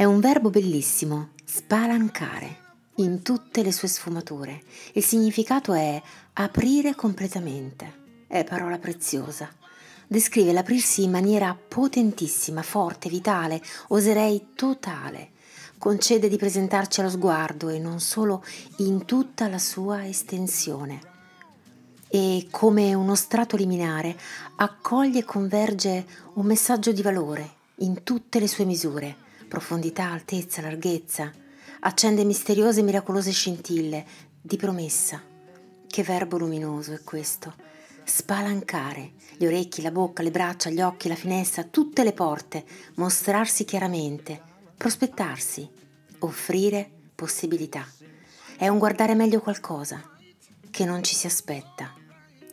È un verbo bellissimo, spalancare, in tutte le sue sfumature. Il significato è aprire completamente. È parola preziosa. Descrive l'aprirsi in maniera potentissima, forte, vitale, oserei totale. Concede di presentarci allo sguardo e non solo in tutta la sua estensione. E come uno strato liminare accoglie e converge un messaggio di valore in tutte le sue misure profondità, altezza, larghezza, accende misteriose e miracolose scintille di promessa. Che verbo luminoso è questo! Spalancare gli orecchi, la bocca, le braccia, gli occhi, la finestra, tutte le porte, mostrarsi chiaramente, prospettarsi, offrire possibilità. È un guardare meglio qualcosa che non ci si aspetta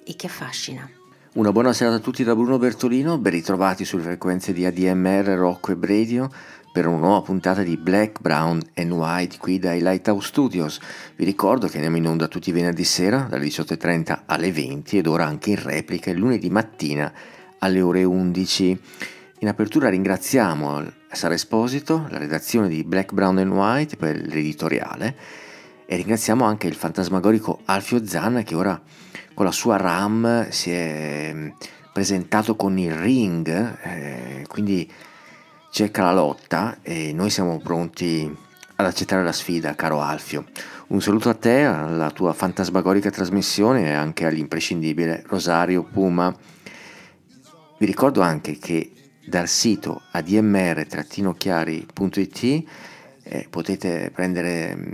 e che affascina. Una buona serata a tutti da Bruno Bertolino, ben ritrovati sulle frequenze di ADMR, Rocco e Bradio per una nuova puntata di Black, Brown and White qui dai Lighthouse Studios. Vi ricordo che andiamo in onda tutti i venerdì sera dalle 18.30 alle 20 ed ora anche in replica il lunedì mattina alle ore 11. In apertura ringraziamo Sara Esposito, la redazione di Black, Brown and White per l'editoriale e ringraziamo anche il fantasmagorico Alfio Zanna che ora con la sua RAM si è presentato con il ring, eh, quindi cerca la lotta e noi siamo pronti ad accettare la sfida, caro Alfio. Un saluto a te, alla tua fantasmagorica trasmissione e anche all'imprescindibile Rosario Puma. Vi ricordo anche che dal sito admr-chiari.it eh, potete prendere mm,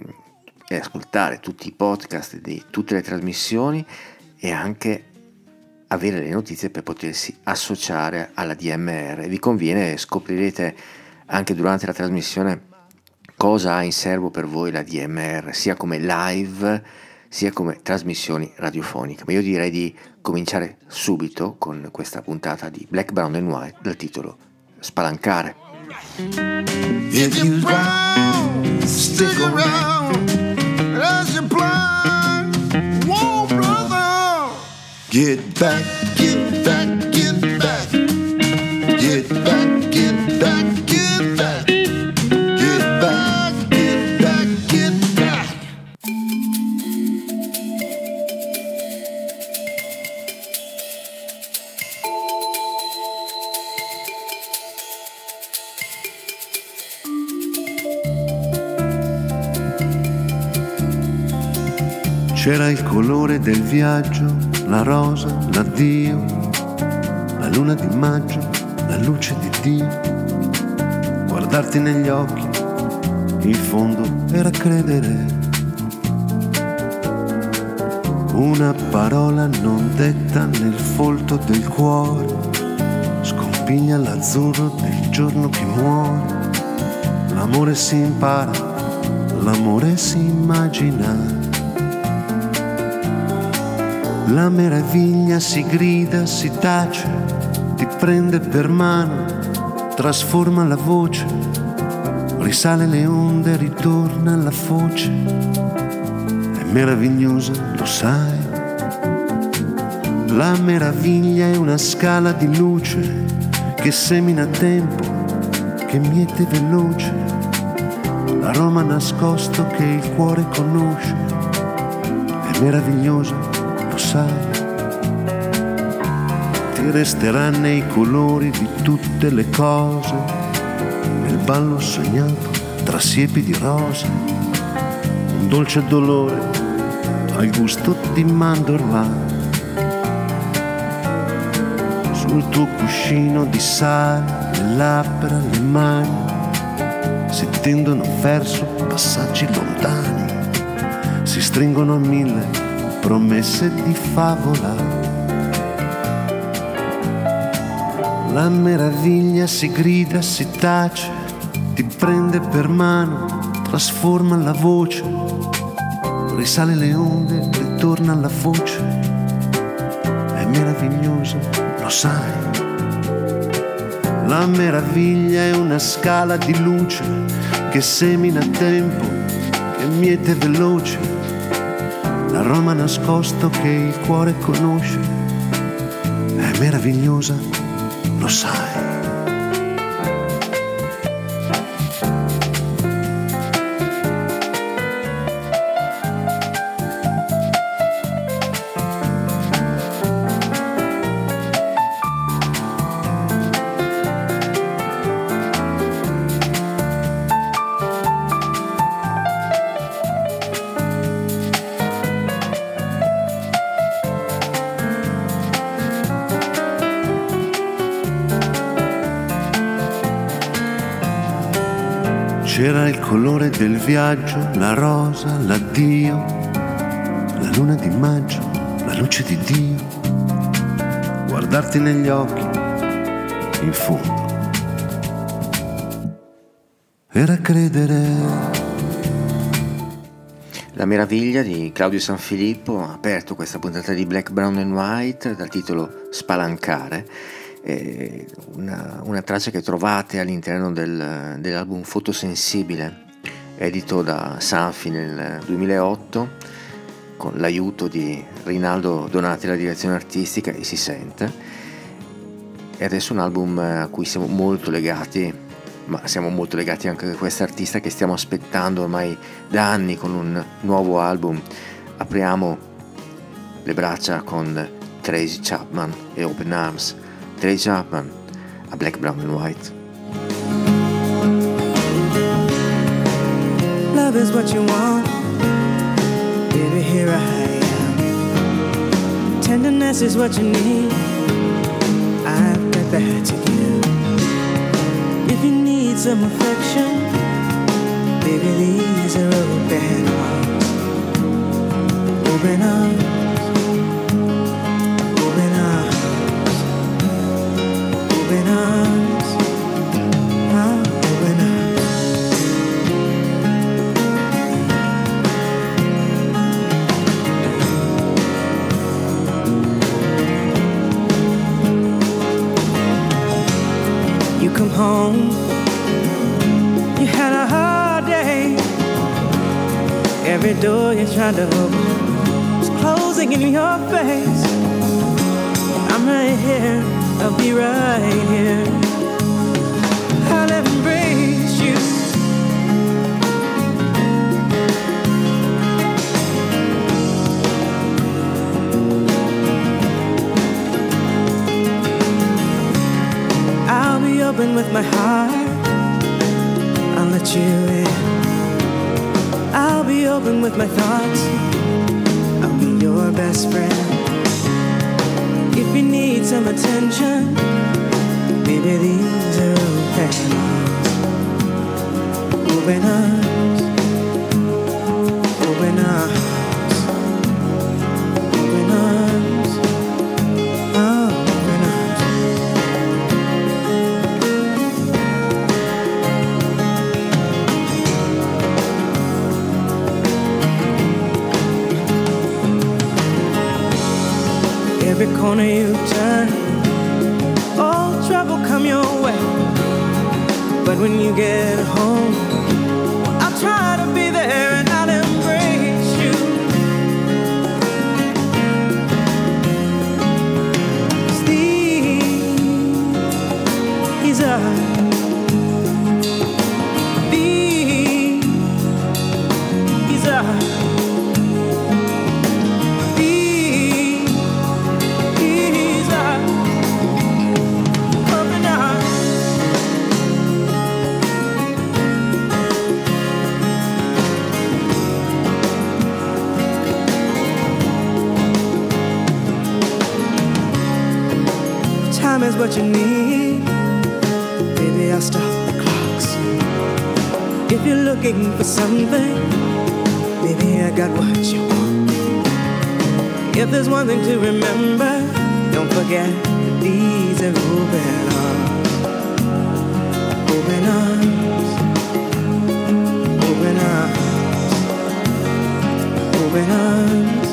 e ascoltare tutti i podcast di tutte le trasmissioni e anche avere le notizie per potersi associare alla DMR. Vi conviene, scoprirete anche durante la trasmissione cosa ha in serbo per voi la DMR, sia come live sia come trasmissioni radiofoniche. Ma io direi di cominciare subito con questa puntata di Black, Brown and White dal titolo Spalancare. If you Get back, get back, get back. Get back, get back, get back. Get back, get back, get back. C'era il colore del viaggio la rosa, l'addio, la luna di maggio, la luce di Dio. Guardarti negli occhi, in fondo era credere. Una parola non detta nel folto del cuore, scompiglia l'azzurro del giorno che muore. L'amore si impara, l'amore si immagina. La meraviglia si grida, si tace, ti prende per mano, trasforma la voce, risale le onde, ritorna alla foce. È meravigliosa, lo sai. La meraviglia è una scala di luce che semina tempo, che miete veloce, l'aroma nascosto che il cuore conosce. È meravigliosa, lo sai. Ti resterà nei colori di tutte le cose, nel ballo sognato tra siepi di rose, un dolce dolore al gusto di mandorla. Sul tuo cuscino di sale, le labbra, le mani si tendono verso passaggi lontani, si stringono a mille promesse di favola. La meraviglia si grida, si tace, prende per mano, trasforma la voce, risale le onde, ritorna alla voce. È meraviglioso, lo sai. La meraviglia è una scala di luce che semina tempo, che miete veloce, l'aroma nascosto che il cuore conosce. È meravigliosa, lo sai. Colore del viaggio, la rosa, l'addio, la luna di maggio, la luce di Dio. Guardarti negli occhi, in fondo. Era credere. La meraviglia di Claudio Sanfilippo ha aperto questa puntata di Black, Brown and White dal titolo Spalancare una, una, traccia che trovate all'interno del, dell'album Fotosensibile, edito da Sanfi nel 2008, con l'aiuto di Rinaldo Donati alla direzione artistica e si sente. E adesso un album a cui siamo molto legati, ma siamo molto legati anche a quest'artista che stiamo aspettando ormai da anni con un nuovo album. Apriamo le braccia con Tracy Chapman e Open Arms. Trey Chapman a Black, Brown and White. Love is what you want, baby. Here I am. Tenderness is what you need. I've got that to give. If you need some affection, baby, these are open arms. Open arms. Every door you tried to open was closing in your face. I'm right here, I'll be right here. I'll embrace you. I'll be open with my heart. Be with my thoughts. I'll be your best friend. If you need some attention, maybe these are open arms. Open corner you turn. All trouble come your way. But when you get home, something, maybe I got what you want. If there's one thing to remember, don't forget these are open arms. Open arms. Open arms. Open arms.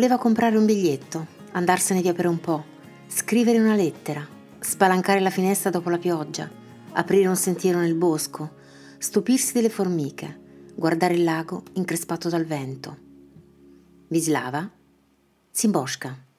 Voleva comprare un biglietto, andarsene via per un po', scrivere una lettera, spalancare la finestra dopo la pioggia, aprire un sentiero nel bosco, stupirsi delle formiche, guardare il lago increspato dal vento. Vislava Zimbosca.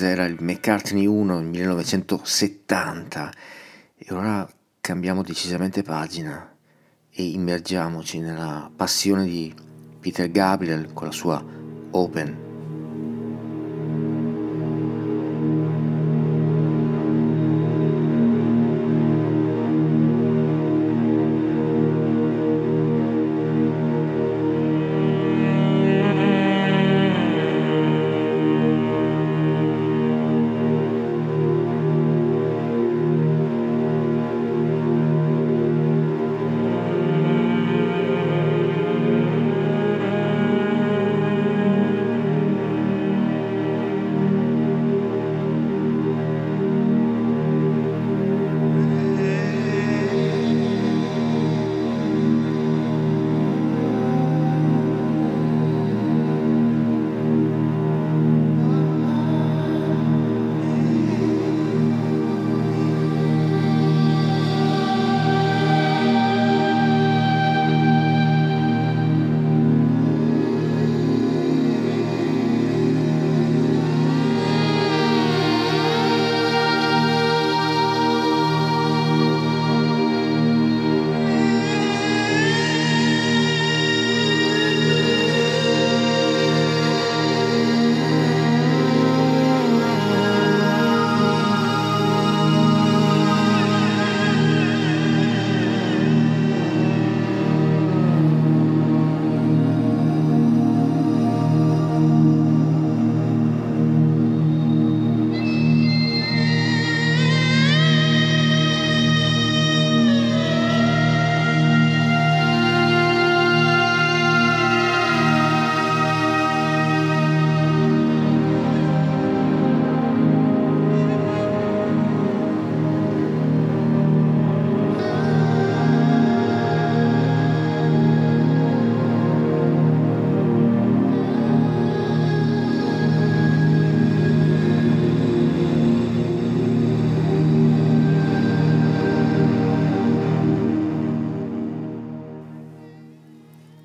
jazz era il McCartney 1 nel 1970 e ora cambiamo decisamente pagina e immergiamoci nella passione di Peter Gabriel con la sua Open.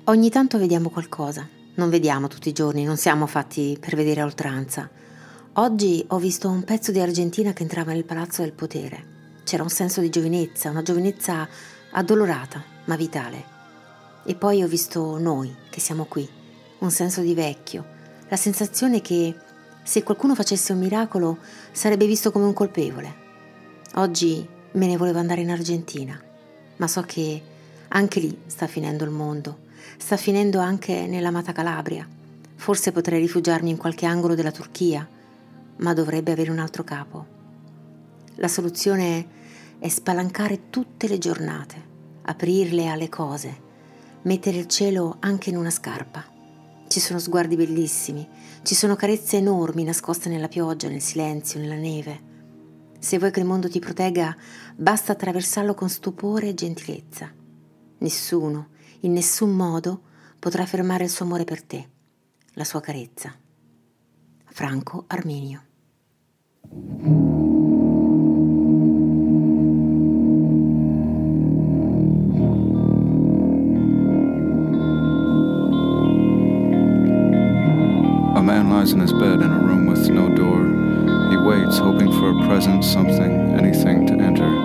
Ogni tanto vediamo qualcosa, non vediamo tutti i giorni, non siamo fatti per vedere a oltranza. Oggi ho visto un pezzo di Argentina che entrava nel palazzo del potere. C'era un senso di giovinezza, una giovinezza addolorata, ma vitale. E poi ho visto noi, che siamo qui, un senso di vecchio, la sensazione che se qualcuno facesse un miracolo sarebbe visto come un colpevole. Oggi me ne volevo andare in Argentina, ma so che anche lì sta finendo il mondo sta finendo anche nell'amata Calabria. Forse potrei rifugiarmi in qualche angolo della Turchia, ma dovrebbe avere un altro capo. La soluzione è spalancare tutte le giornate, aprirle alle cose, mettere il cielo anche in una scarpa. Ci sono sguardi bellissimi, ci sono carezze enormi nascoste nella pioggia, nel silenzio, nella neve. Se vuoi che il mondo ti protegga, basta attraversarlo con stupore e gentilezza. Nessuno, in nessun modo potrà fermare il suo amore per te, la sua carezza. Franco Arminio. A man lies in his bed in a room with no door. He waits, hoping for a present, something, anything to enter.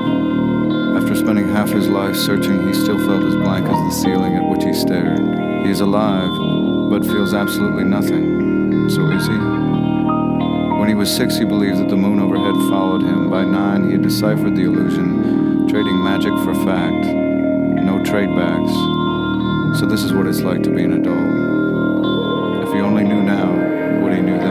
Half his life searching, he still felt as blank as the ceiling at which he stared. He is alive, but feels absolutely nothing. So is he? When he was six, he believed that the moon overhead followed him. By nine, he had deciphered the illusion, trading magic for fact. No tradebacks. So this is what it's like to be an adult. If he only knew now what he knew then.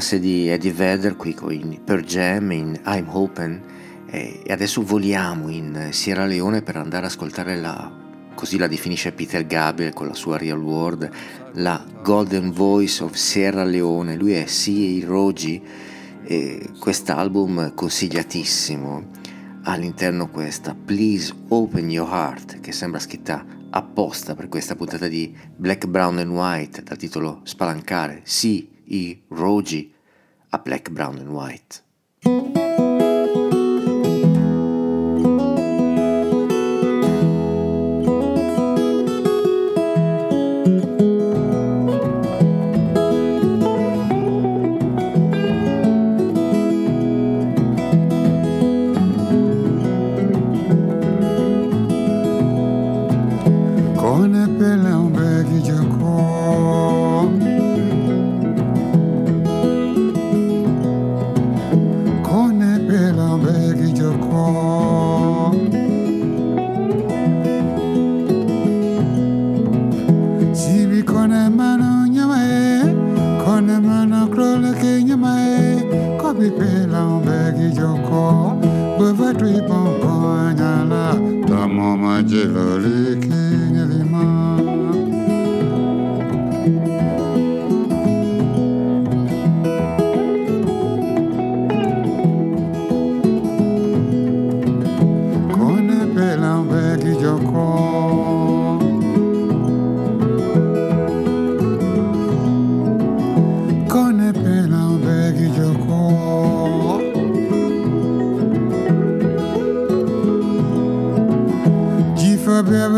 Classe di Eddie Vedder qui con Per Jam in I'm Open e adesso voliamo in Sierra Leone per andare ad ascoltare la, così la definisce Peter Gabriel con la sua Real World, la Golden Voice of Sierra Leone, lui è C.A. Rogi e quest'album consigliatissimo, all'interno questa Please Open Your Heart che sembra scritta apposta per questa puntata di Black, Brown and White dal titolo Spalancare C.E. Rogi a Black, Brown and White. Mane mana krole kenya mae Kobi pela umbegi joko. Bwe vatui pompo anyala Tamo majeloliki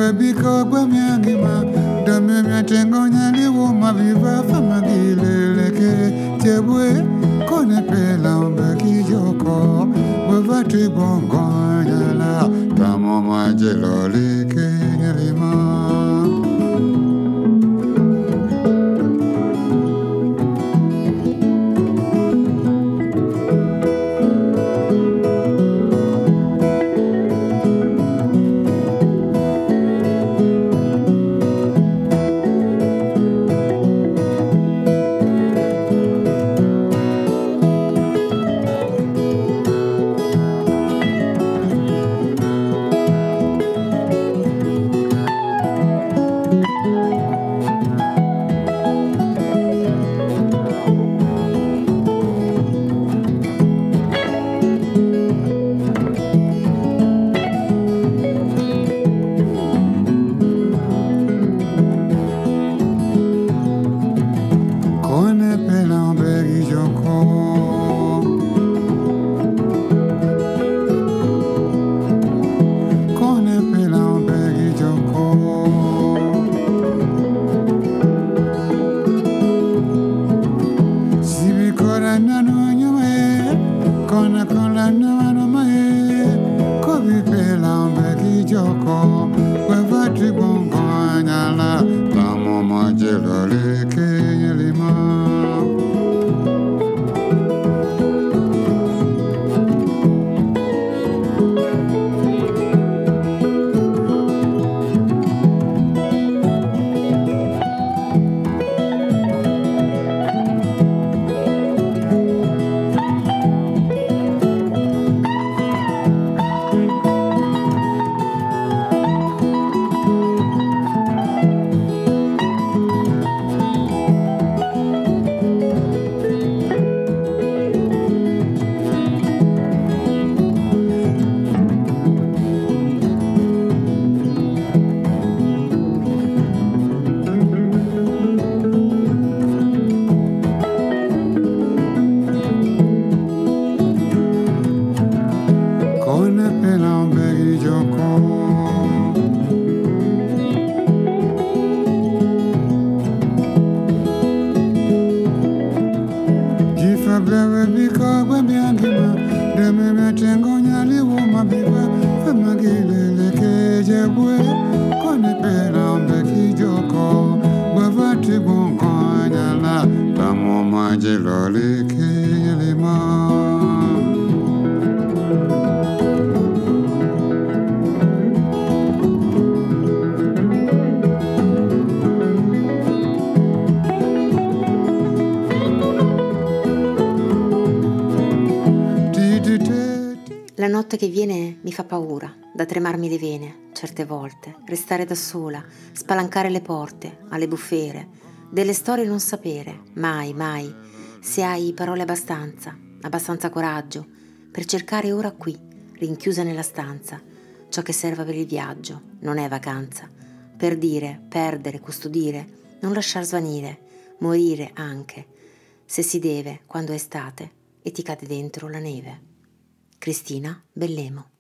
webika gwa myangima dame myatengo viva vivafa magilelekele tebwe kone pela ombekijoko bwevatwibongo nyala tamo majelolike che viene mi fa paura, da tremarmi le vene, certe volte, restare da sola, spalancare le porte, alle bufere, delle storie non sapere, mai, mai, se hai parole abbastanza, abbastanza coraggio, per cercare ora qui, rinchiusa nella stanza, ciò che serve per il viaggio, non è vacanza, per dire, perdere, custodire, non lasciar svanire, morire anche, se si deve, quando è estate e ti cade dentro la neve. Cristina Bellemo.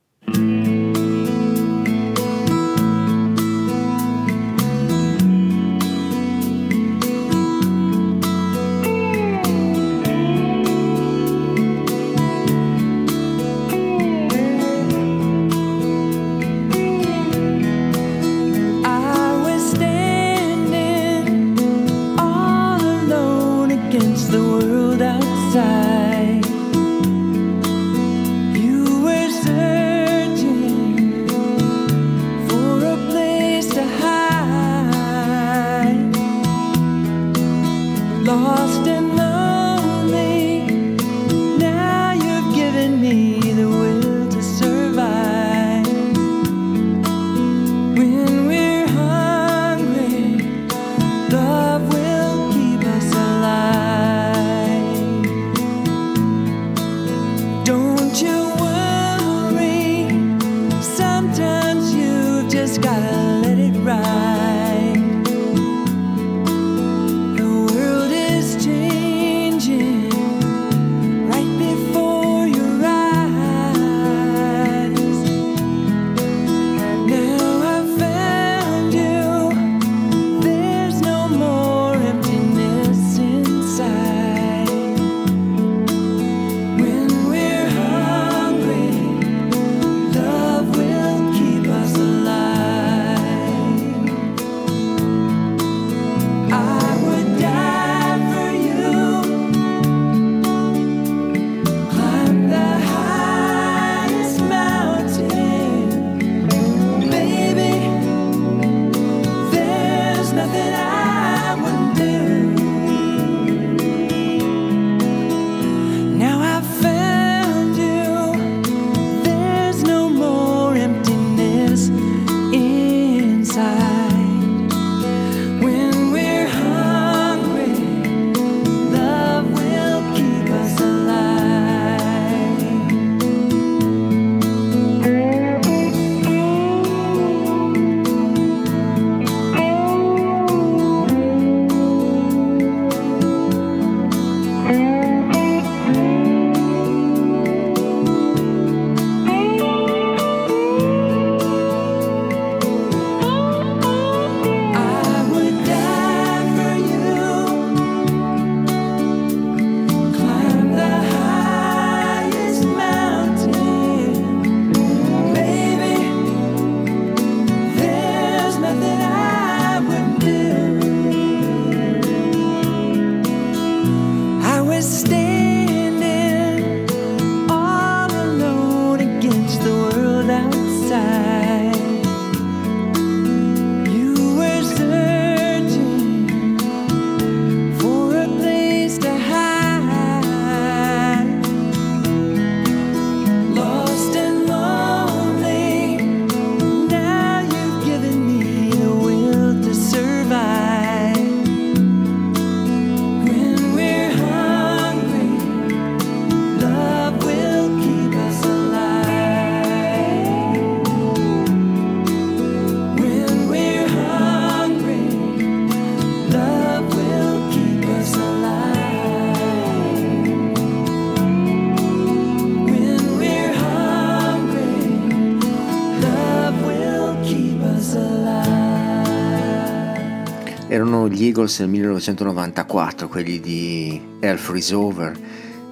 Gli Eagles nel 1994, quelli di Freeze Over,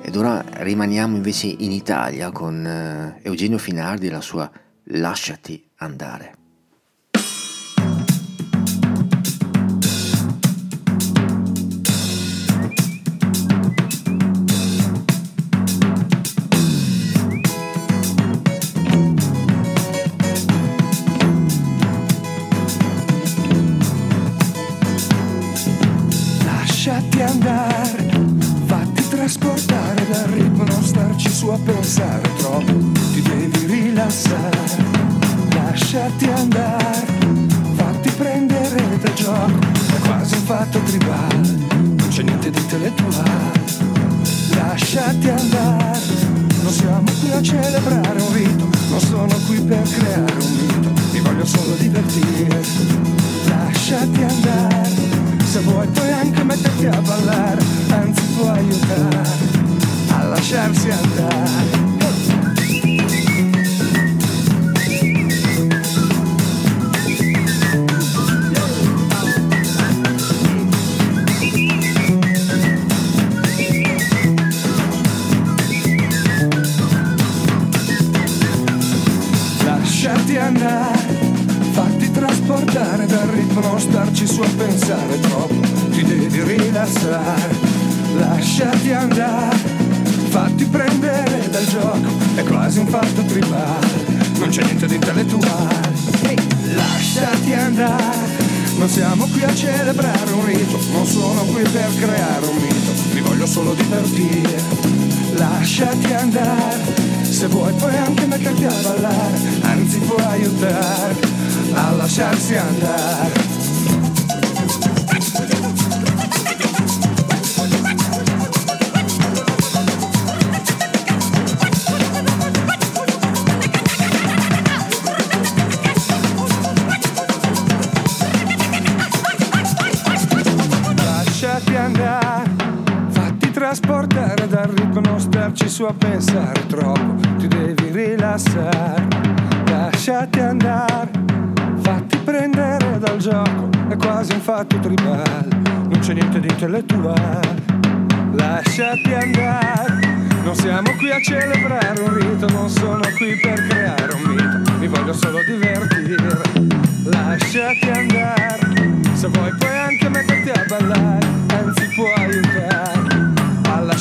ed ora rimaniamo invece in Italia con eh, Eugenio Finardi e la sua Lasciati andare.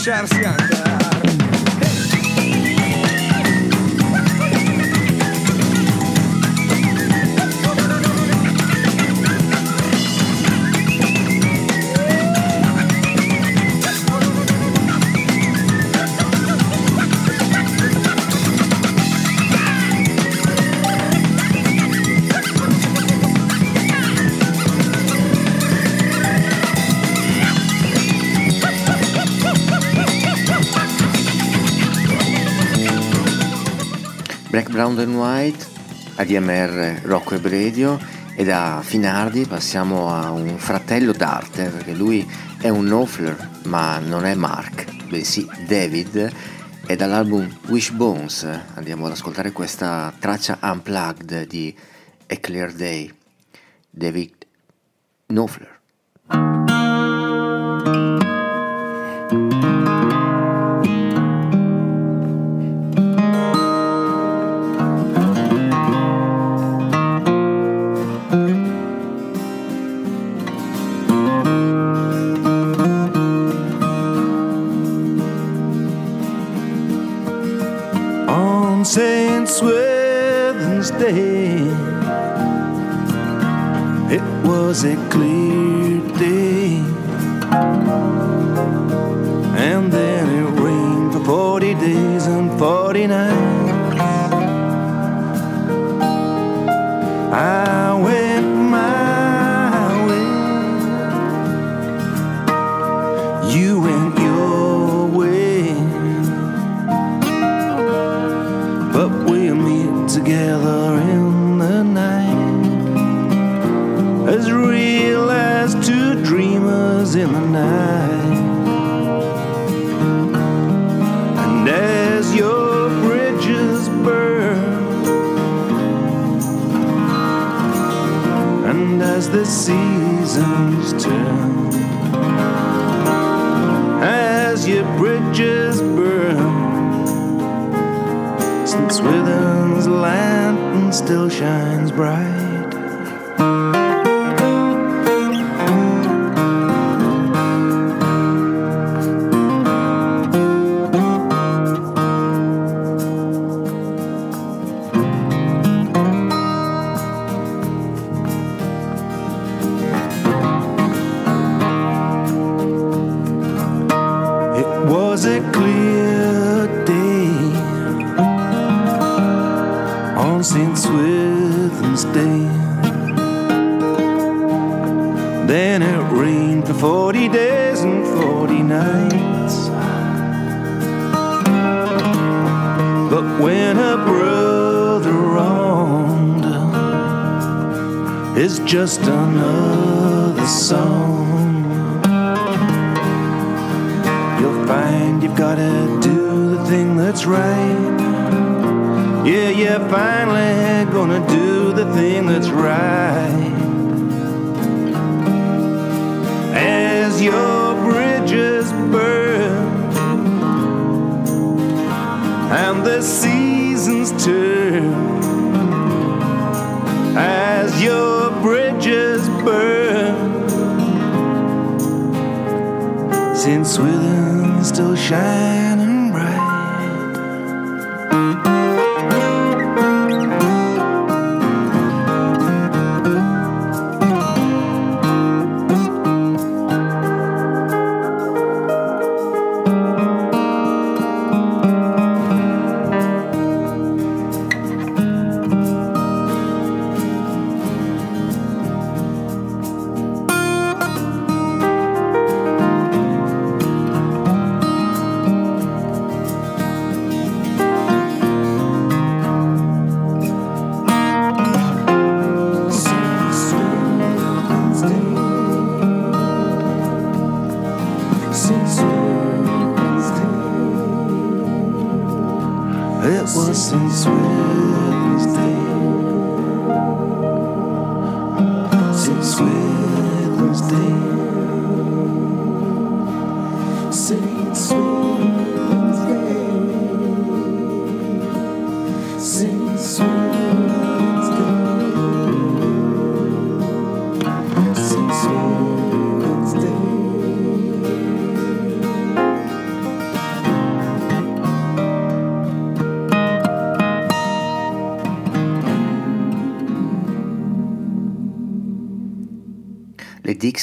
Charles Young. Brown and White ADMR Rocco e Bredio e da Finardi passiamo a un fratello d'arte perché lui è un Knopfler ma non è Mark bensì David e dall'album Wishbones andiamo ad ascoltare questa traccia unplugged di A Clear Day David Knopfler. day. It was a clear seasons turn as your bridges burn since Withen's lantern still shines bright. It was a clear day on St. Swithin's Day. Then it rained for 40 days and 40 nights. But when a brother wronged is just another song. You've got to do the thing that's right. Yeah, you're finally gonna do the thing that's right. As your bridges burn and the seasons turn, as your bridges burn, since Swithin still shine.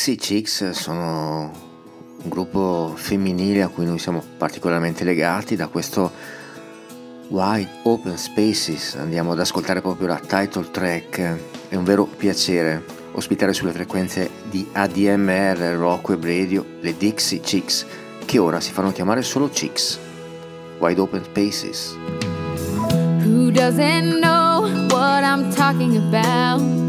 Dixie Chicks sono un gruppo femminile a cui noi siamo particolarmente legati da questo Wide Open Spaces. Andiamo ad ascoltare proprio la title track. È un vero piacere ospitare sulle frequenze di ADMR Rock Web Radio le Dixie Chicks, che ora si fanno chiamare solo Chicks. Wide Open Spaces. Who doesn't know what I'm talking about?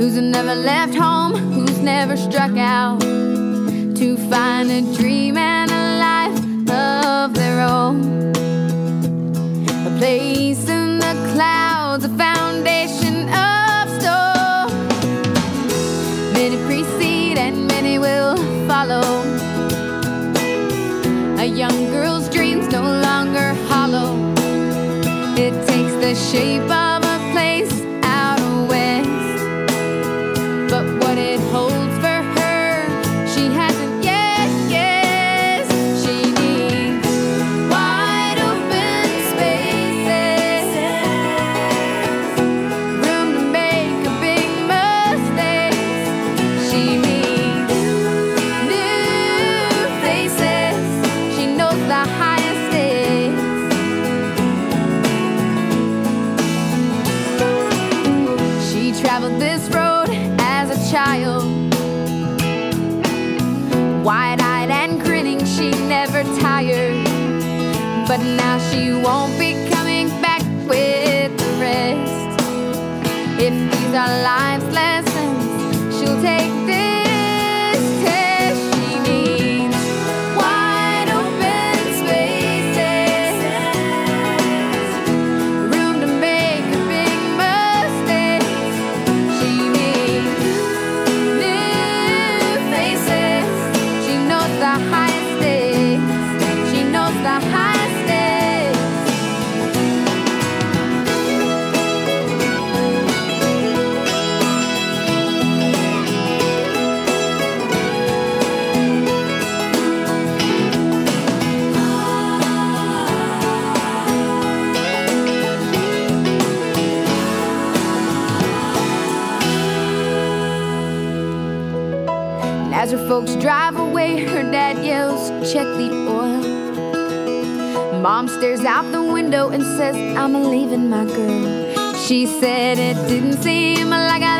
Who's never left home? Who's never struck out to find a dream and a life of their own? A place in the clouds, a foundation of stone. Many precede and many will follow. A young girl's dreams no longer hollow. It takes the shape of But now she won't be coming back with the rest. If these are life's folks drive away, her dad yells, Check the oil. Mom stares out the window and says, I'm leaving my girl. She said it didn't seem like that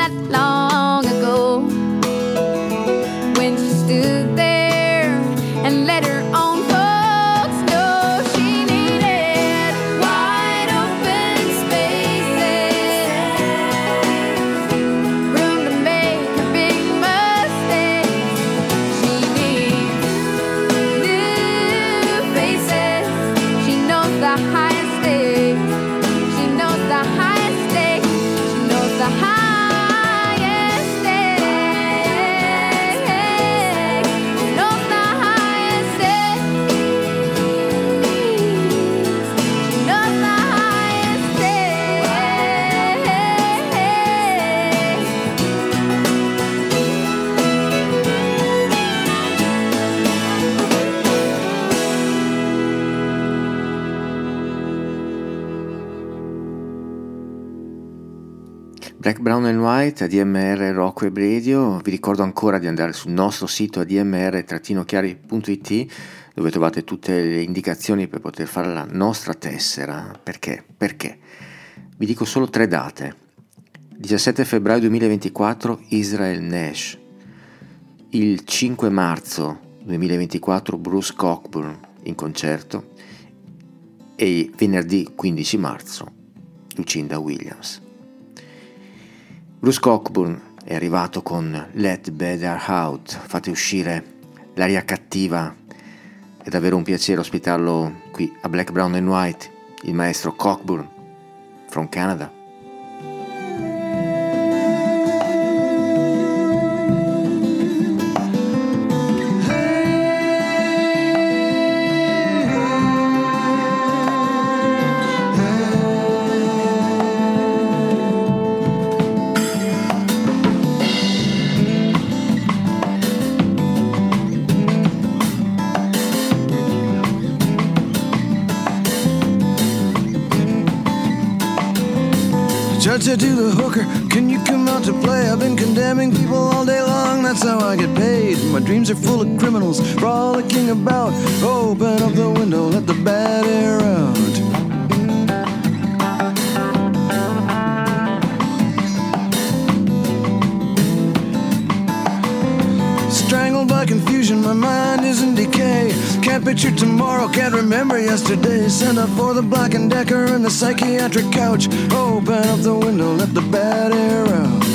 Brown and White, ADMR, Rocco e Radio. Vi ricordo ancora di andare sul nostro sito admr-chiari.it dove trovate tutte le indicazioni per poter fare la nostra tessera. Perché? Perché? Vi dico solo tre date. 17 febbraio 2024 Israel Nash. Il 5 marzo 2024 Bruce Cockburn in concerto e venerdì 15 marzo Lucinda Williams. Bruce Cockburn è arrivato con Let Better Out, fate uscire l'aria cattiva, è davvero un piacere ospitarlo qui a Black, Brown and White, il maestro Cockburn from Canada. Dreams are full of criminals, frolicking about. Open up the window, let the bad air out. Strangled by confusion, my mind is in decay. Can't picture tomorrow, can't remember yesterday. Send up for the black and decker and the psychiatric couch. Open up the window, let the bad air out.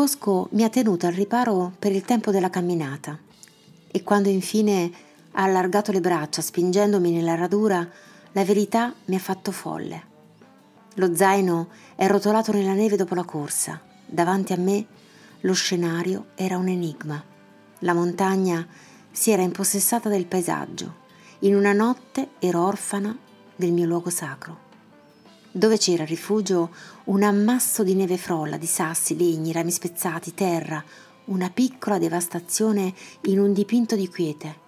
Bosco mi ha tenuto al riparo per il tempo della camminata e quando infine ha allargato le braccia spingendomi nella radura, la verità mi ha fatto folle. Lo zaino è rotolato nella neve dopo la corsa. Davanti a me lo scenario era un enigma. La montagna si era impossessata del paesaggio. In una notte ero orfana del mio luogo sacro. Dove c'era rifugio un ammasso di neve frolla, di sassi, legni, rami spezzati, terra, una piccola devastazione in un dipinto di quiete,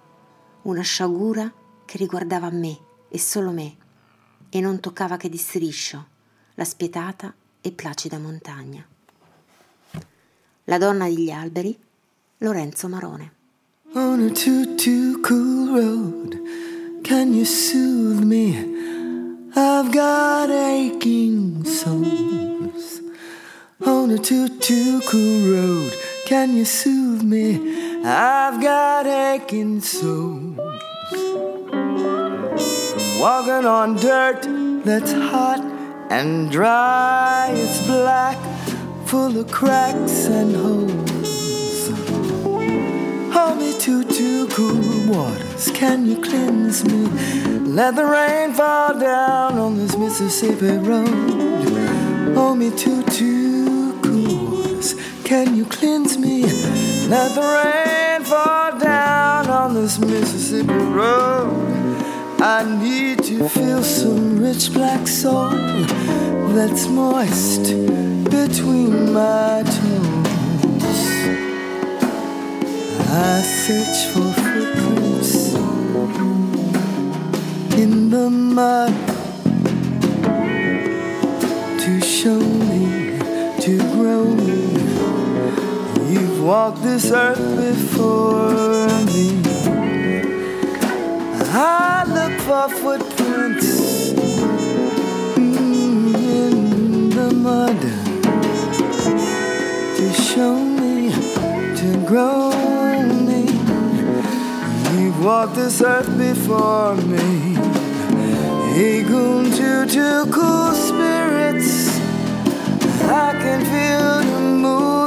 una sciagura che riguardava me e solo me e non toccava che di striscio la spietata e placida montagna. La donna degli alberi, Lorenzo Marone. On a too too cool road, can you soothe me? I've got aching souls. On a cool road, can you soothe me? I've got aching souls. Walking on dirt that's hot and dry. It's black, full of cracks and holes. Hold me to two cool waters. Can you cleanse me? Let the rain fall down on this Mississippi road. Hold me to two cool waters. Can you cleanse me? Let the rain fall down on this Mississippi road. I need to feel some rich black soil that's moist between my toes. I search for footprints in the mud to show me, to grow me. You've walked this earth before me. I look for footprints mm, in the mud to show me, to grow. Walked this earth before me. Eagle to cool spirits. I can feel you moving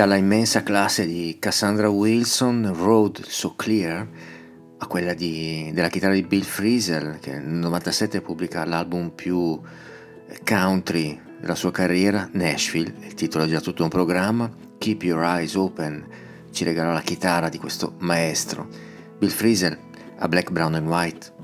dalla immensa classe di Cassandra Wilson, Road So Clear, a quella di, della chitarra di Bill Frisell, che nel 97 pubblica l'album più country della sua carriera, Nashville, il titolo è già tutto un programma, Keep Your Eyes Open, ci regalò la chitarra di questo maestro, Bill Frisell, a Black, Brown and White.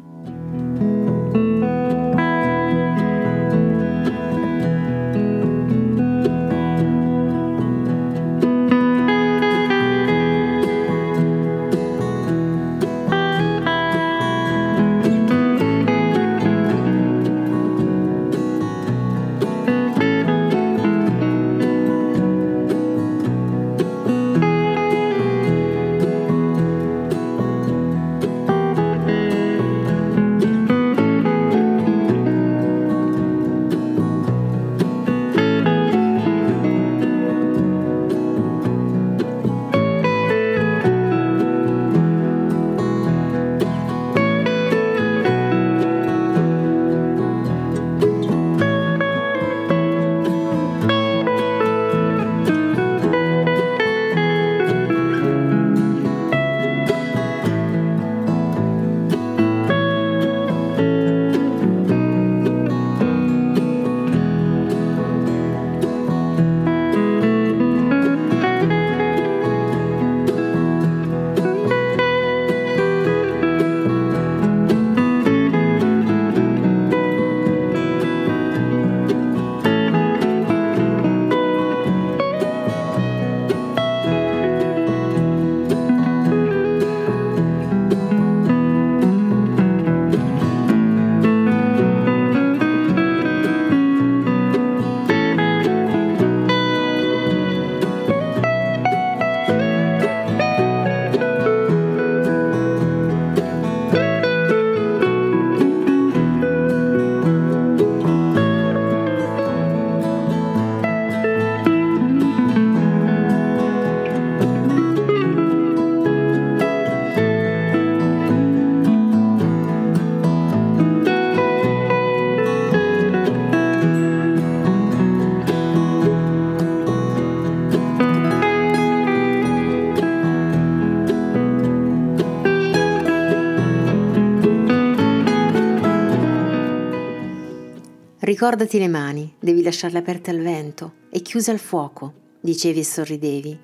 Ricordati le mani, devi lasciarle aperte al vento e chiuse al fuoco, dicevi e sorridevi.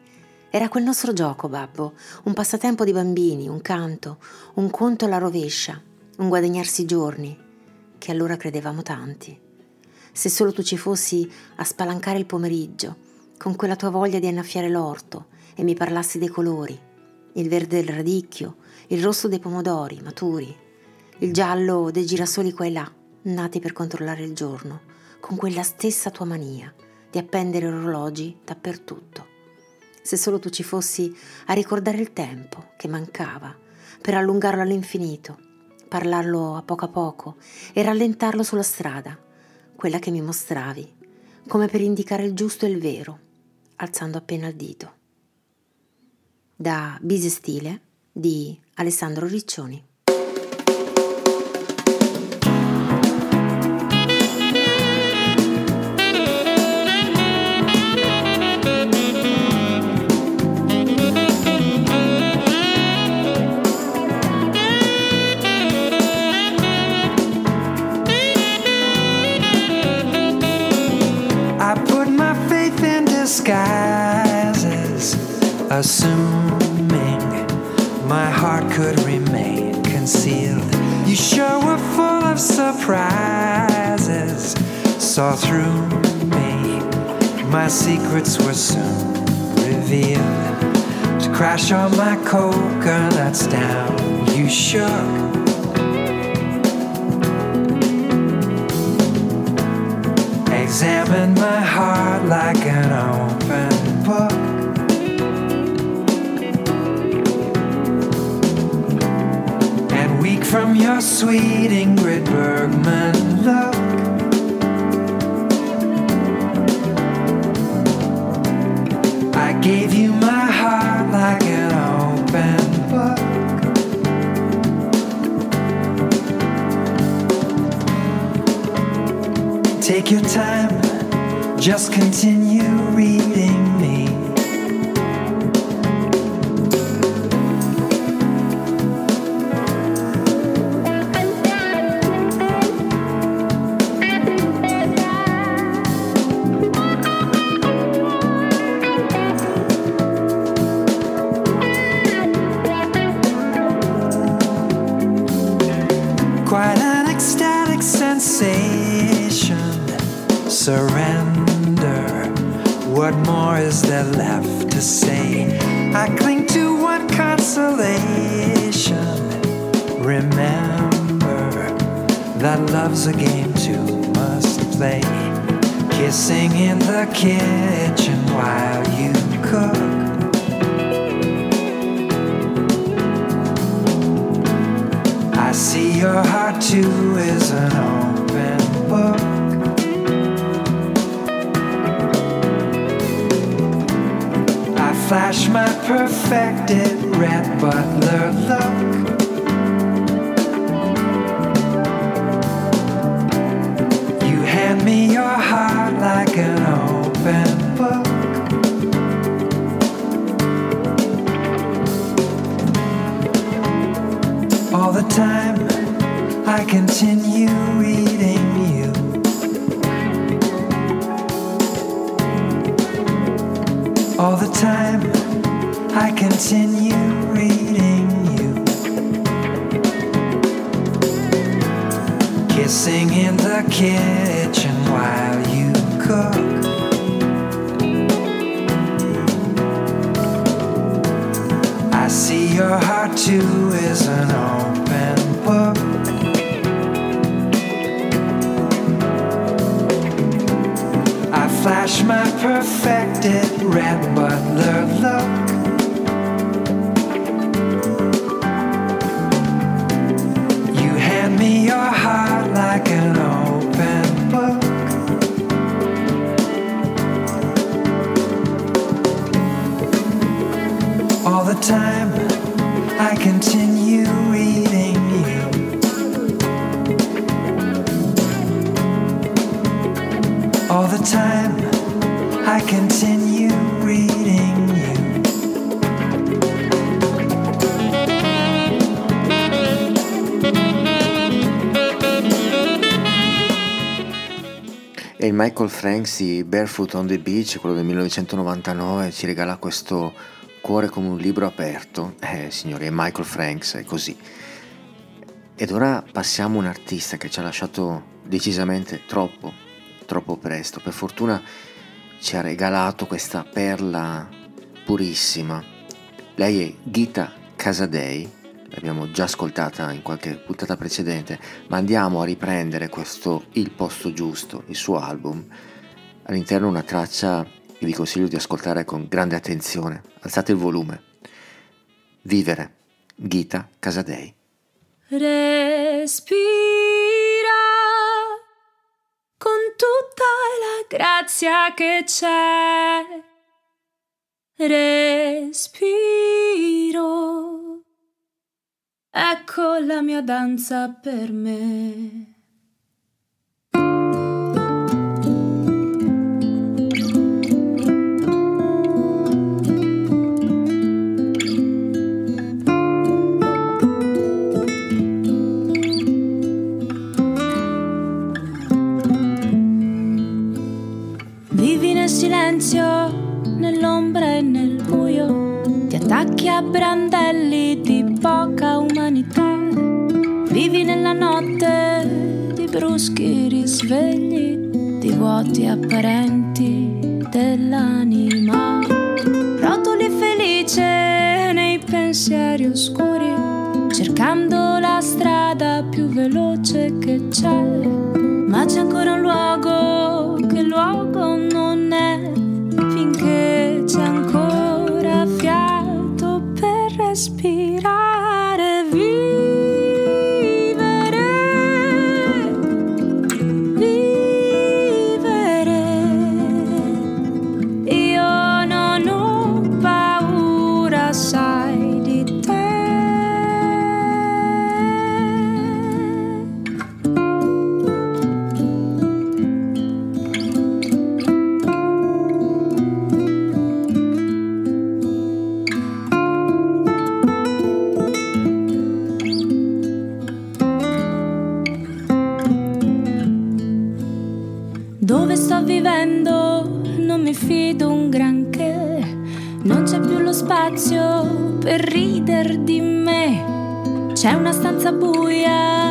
Era quel nostro gioco, babbo, un passatempo di bambini, un canto, un conto alla rovescia, un guadagnarsi giorni, che allora credevamo tanti. Se solo tu ci fossi a spalancare il pomeriggio, con quella tua voglia di annaffiare l'orto e mi parlassi dei colori, il verde del radicchio, il rosso dei pomodori maturi, il giallo dei girasoli qua e là, nati per controllare il giorno, con quella stessa tua mania di appendere orologi dappertutto. Se solo tu ci fossi a ricordare il tempo che mancava, per allungarlo all'infinito, parlarlo a poco a poco e rallentarlo sulla strada, quella che mi mostravi, come per indicare il giusto e il vero, alzando appena il dito. Da Bisestile di Alessandro Riccioni. Assuming my heart could remain concealed. You sure were full of surprises, saw through me. My secrets were soon revealed. To crash all my coconuts down, you shook. examine my heart like an open from your sweet Ingrid Bergman look. I gave you my heart like an open book. Take your time, just continue love's a game two must play. Kissing in the kitchen while you cook. I see your heart too is an open book. I flash my perfected red butler look. Heart like an open E il Michael Franks di Barefoot on the Beach, quello del 1999, ci regala questo cuore come un libro aperto. Eh, signori, è Michael Franks, è così. Ed ora passiamo a un artista che ci ha lasciato decisamente troppo, troppo presto. Per fortuna ci ha regalato questa perla purissima. Lei è Gita Casadei, l'abbiamo già ascoltata in qualche puntata precedente, ma andiamo a riprendere questo Il posto giusto, il suo album. All'interno una traccia che vi consiglio di ascoltare con grande attenzione. Alzate il volume. Vivere, Gita Casadei. Respira con tutta la grazia che c'è. Respiro. Ecco la mia danza per me. Vivi nel silenzio, nell'ombra e nel buio, attacchi a brandelli di poca umanità. Vivi nella notte di bruschi risvegli, di vuoti apparenti dell'anima. Rotoli felice nei pensieri oscuri, cercando la strada più veloce che c'è. Ma c'è ancora un luogo che luogo non è, per respirare, C'è una stanza buia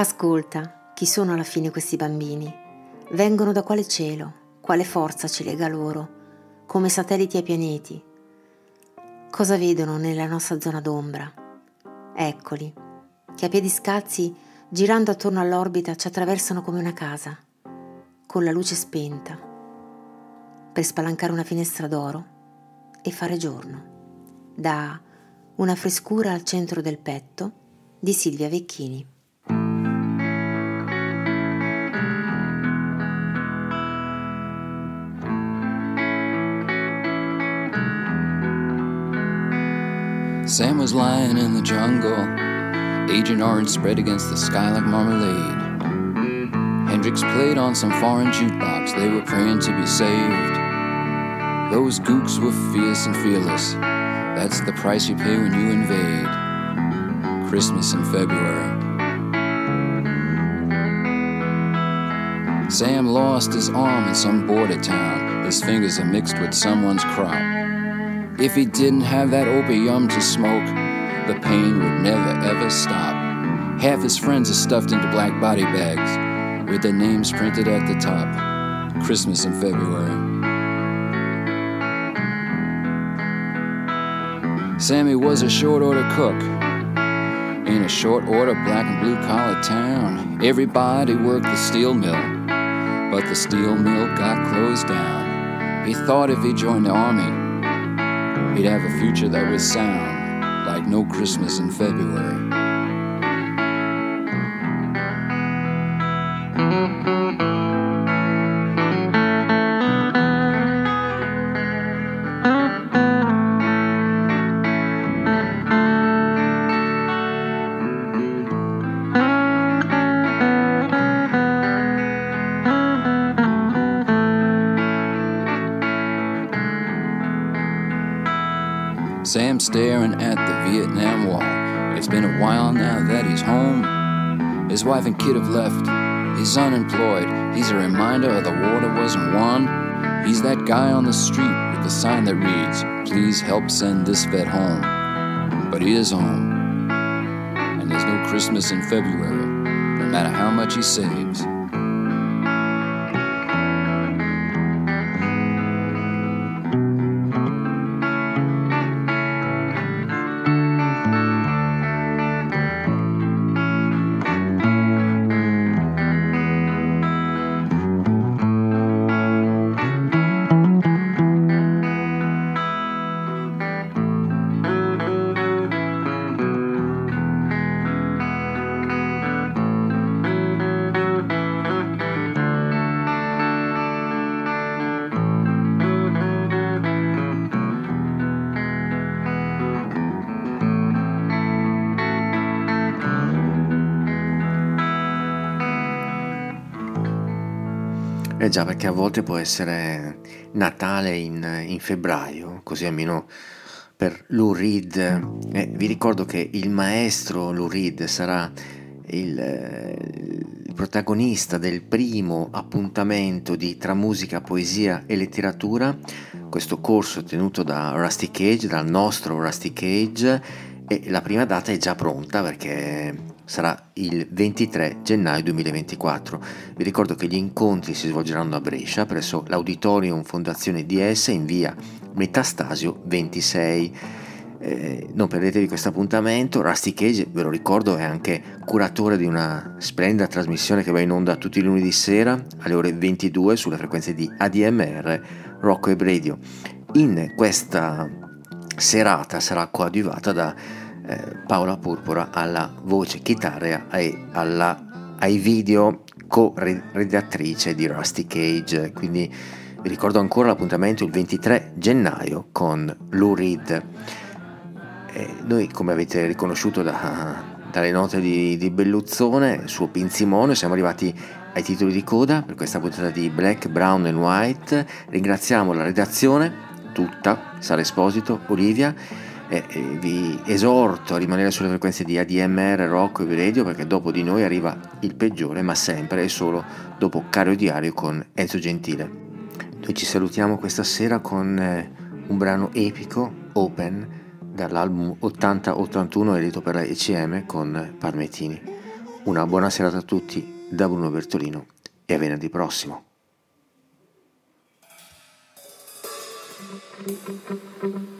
Ascolta, chi sono alla fine questi bambini? Vengono da quale cielo? Quale forza ci lega loro? Come satelliti ai pianeti? Cosa vedono nella nostra zona d'ombra? Eccoli, che a piedi scalzi, girando attorno all'orbita, ci attraversano come una casa, con la luce spenta, per spalancare una finestra d'oro e fare giorno. Da Una frescura al centro del petto di Silvia Vecchini. Sam was lying in the jungle, Agent Orange spread against the sky like marmalade. Hendrix played on some foreign jukebox, they were praying to be saved. Those gooks were fierce and fearless, that's the price you pay when you invade. Christmas in February. Sam lost his arm in some border town. His fingers are mixed with someone's crop. If he didn't have that opium to smoke, the pain would never ever stop. Half his friends are stuffed into black body bags with their names printed at the top. Christmas in February. Sammy was a short order cook. In a short order black and blue collar town, everybody worked the steel mill, but the steel mill got closed down. He thought if he joined the army, he'd have a future that was sound, like no Christmas in February. His wife and kid have left. He's unemployed. He's a reminder of the war that wasn't won. He's that guy on the street with the sign that reads, Please help send this vet home. But he is home. And there's no Christmas in February, no matter how much he saves. Già, perché a volte può essere Natale in, in febbraio, così almeno per Lou Reed. Eh, vi ricordo che il maestro Lou Reed sarà il, eh, il protagonista del primo appuntamento di Tra musica, poesia e letteratura, questo corso tenuto da Rusty Cage, dal nostro Rusty Cage, e la prima data è già pronta perché sarà il 23 gennaio 2024. Vi ricordo che gli incontri si svolgeranno a Brescia presso l'Auditorium Fondazione DS in via Metastasio 26. Eh, non perdetevi questo appuntamento. Rusty Cage, ve lo ricordo, è anche curatore di una splendida trasmissione che va in onda tutti i lunedì sera alle ore 22 sulle frequenze di ADMR Rocco e Radio. In questa serata sarà coadiuvata da eh, Paola Purpura alla voce, chitarra e alla, ai video co-redattrice di Rusty Cage. Quindi vi ricordo ancora l'appuntamento il 23 gennaio con Lou Reed. Eh, noi, come avete riconosciuto da, dalle note di, di Belluzzone, suo Pinzimone, siamo arrivati ai titoli di coda per questa puntata di Black, Brown and White. Ringraziamo la redazione tutta, Sara Esposito, Olivia e, e vi esorto a rimanere sulle frequenze di ADMR, Rock e Radio perché dopo di noi arriva il peggiore ma sempre e solo dopo Cario Diario con Enzo Gentile. Noi ci salutiamo questa sera con eh, un brano epico, Open, dall'album 80-81 edito per la ECM con Parmettini. Una buona serata a tutti da Bruno Bertolino e a venerdì prossimo. Thank you.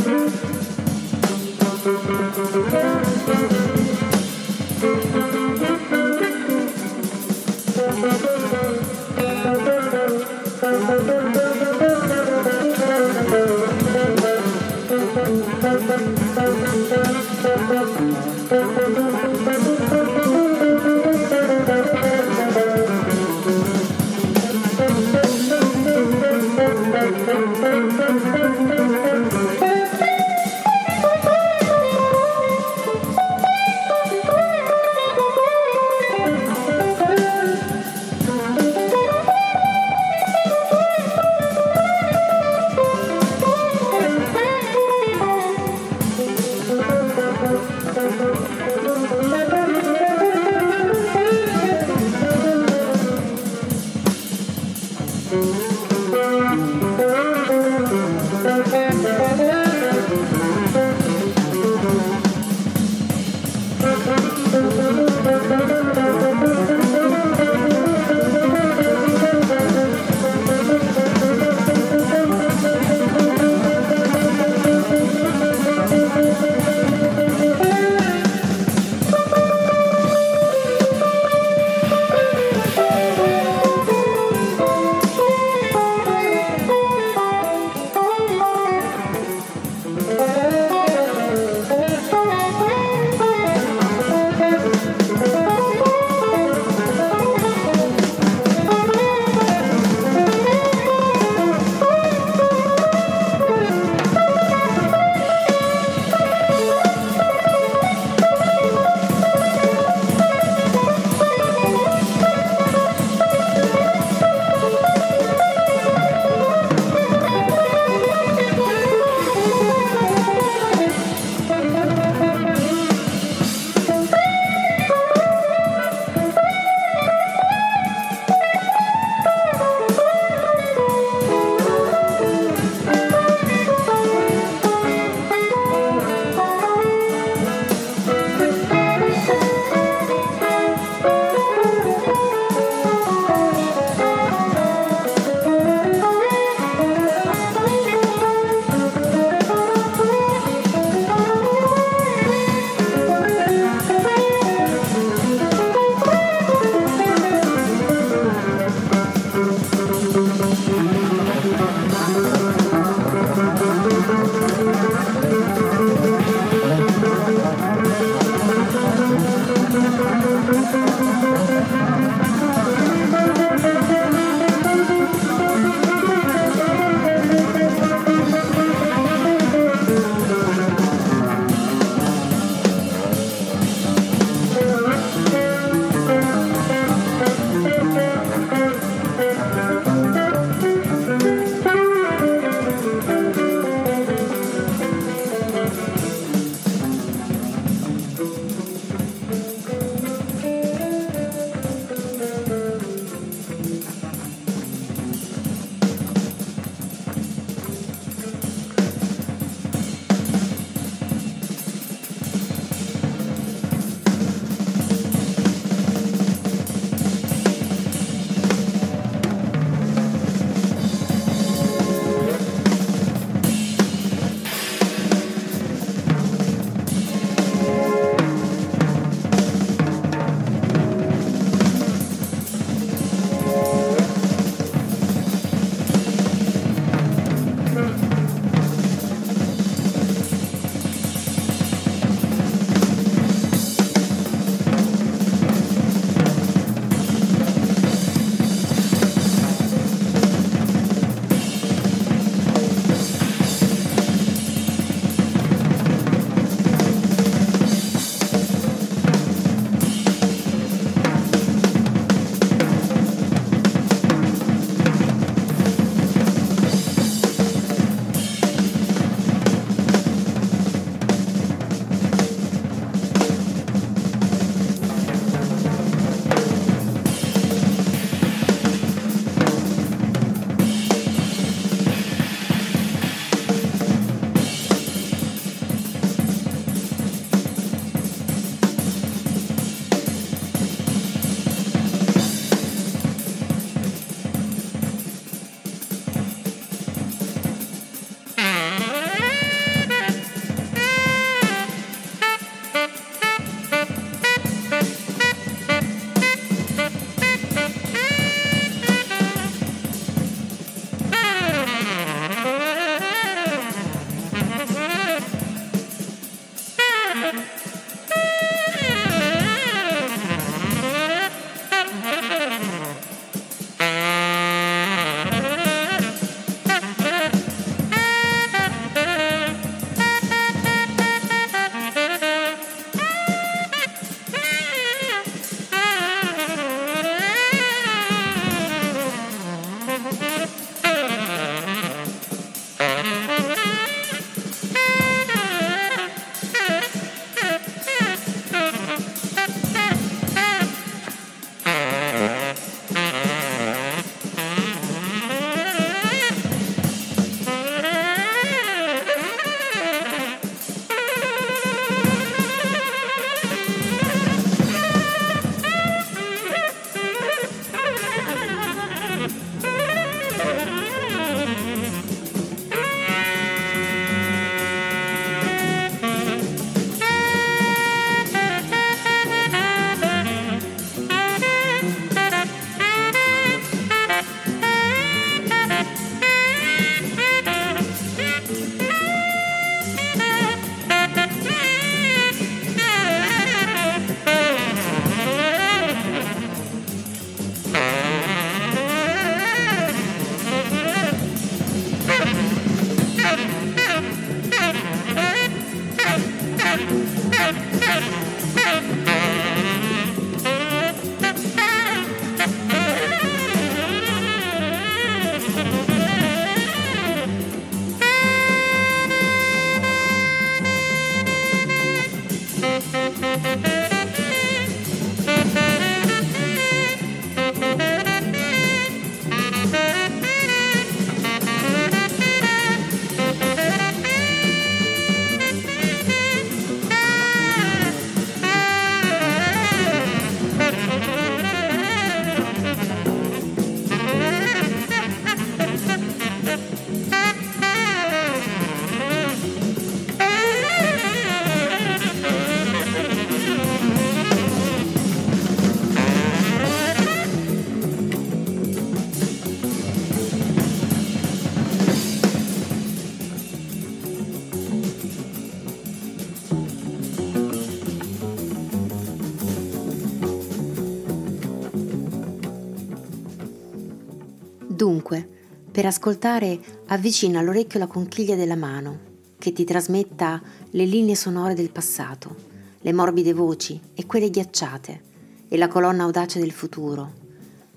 per ascoltare avvicina all'orecchio la conchiglia della mano, che ti trasmetta le linee sonore del passato, le morbide voci e quelle ghiacciate, e la colonna audace del futuro,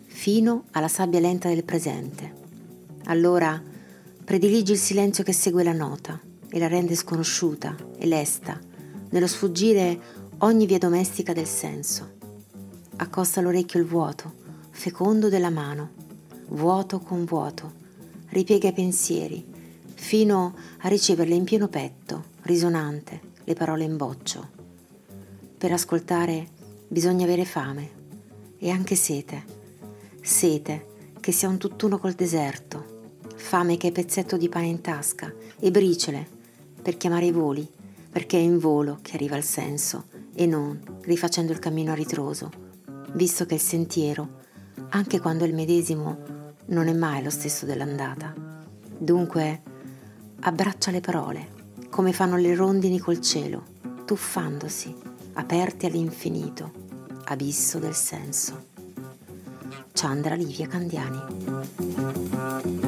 fino alla sabbia lenta del presente. Allora prediligi il silenzio che segue la nota e la rende sconosciuta e lesta, nello sfuggire ogni via domestica del senso. Accosta all'orecchio il vuoto, fecondo della mano, vuoto con vuoto, ripiega i pensieri, fino a riceverle in pieno petto, risonante, le parole in boccio. Per ascoltare bisogna avere fame e anche sete, sete che sia un tutt'uno col deserto, fame che è pezzetto di pane in tasca e briciole per chiamare i voli, perché è in volo che arriva il senso e non rifacendo il cammino a ritroso, visto che il sentiero, anche quando è il medesimo, non è mai lo stesso dell'andata. Dunque, abbraccia le parole, come fanno le rondini col cielo, tuffandosi, aperti all'infinito, abisso del senso. Chandra Livia Candiani.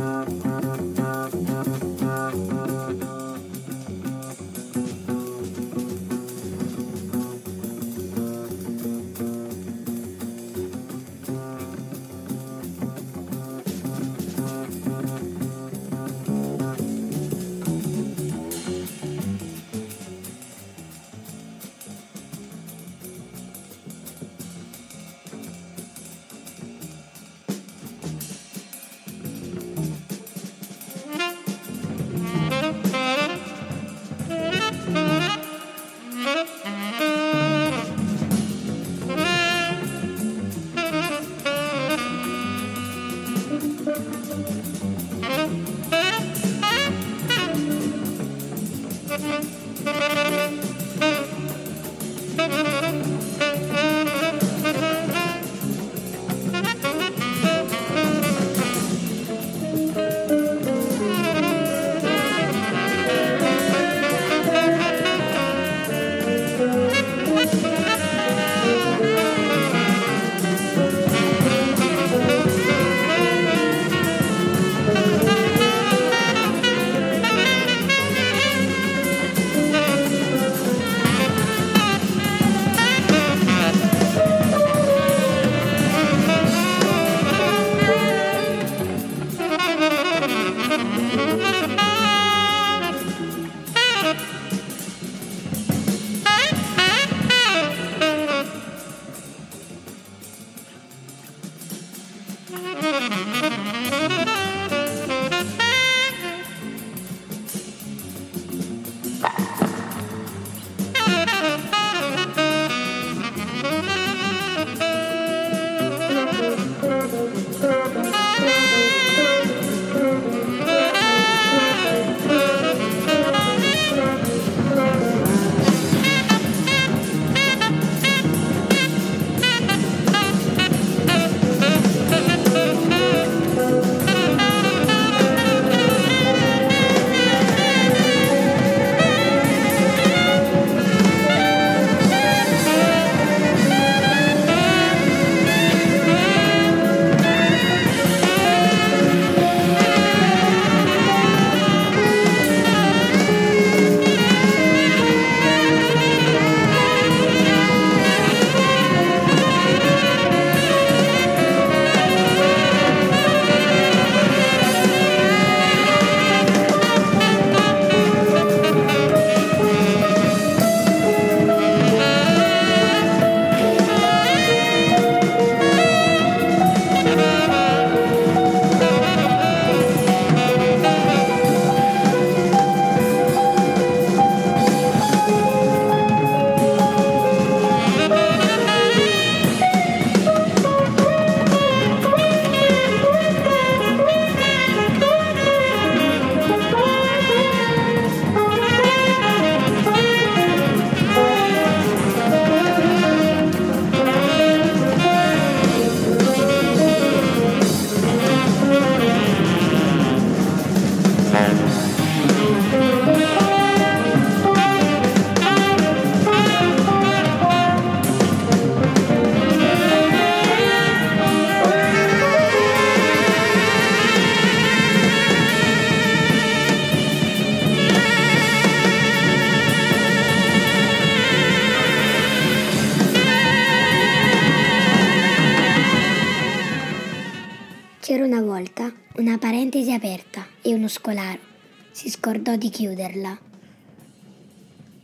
Di chiuderla.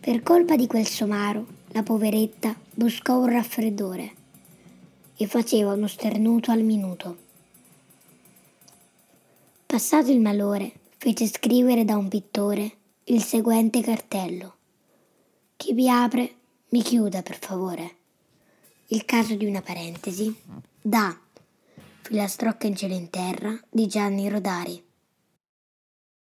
Per colpa di quel somaro, la poveretta buscò un raffreddore e faceva uno sternuto al minuto. Passato il malore, fece scrivere da un pittore il seguente cartello. Chi vi apre, mi chiuda per favore. Il caso di una parentesi da Filastrocca in cielo in terra di Gianni Rodari.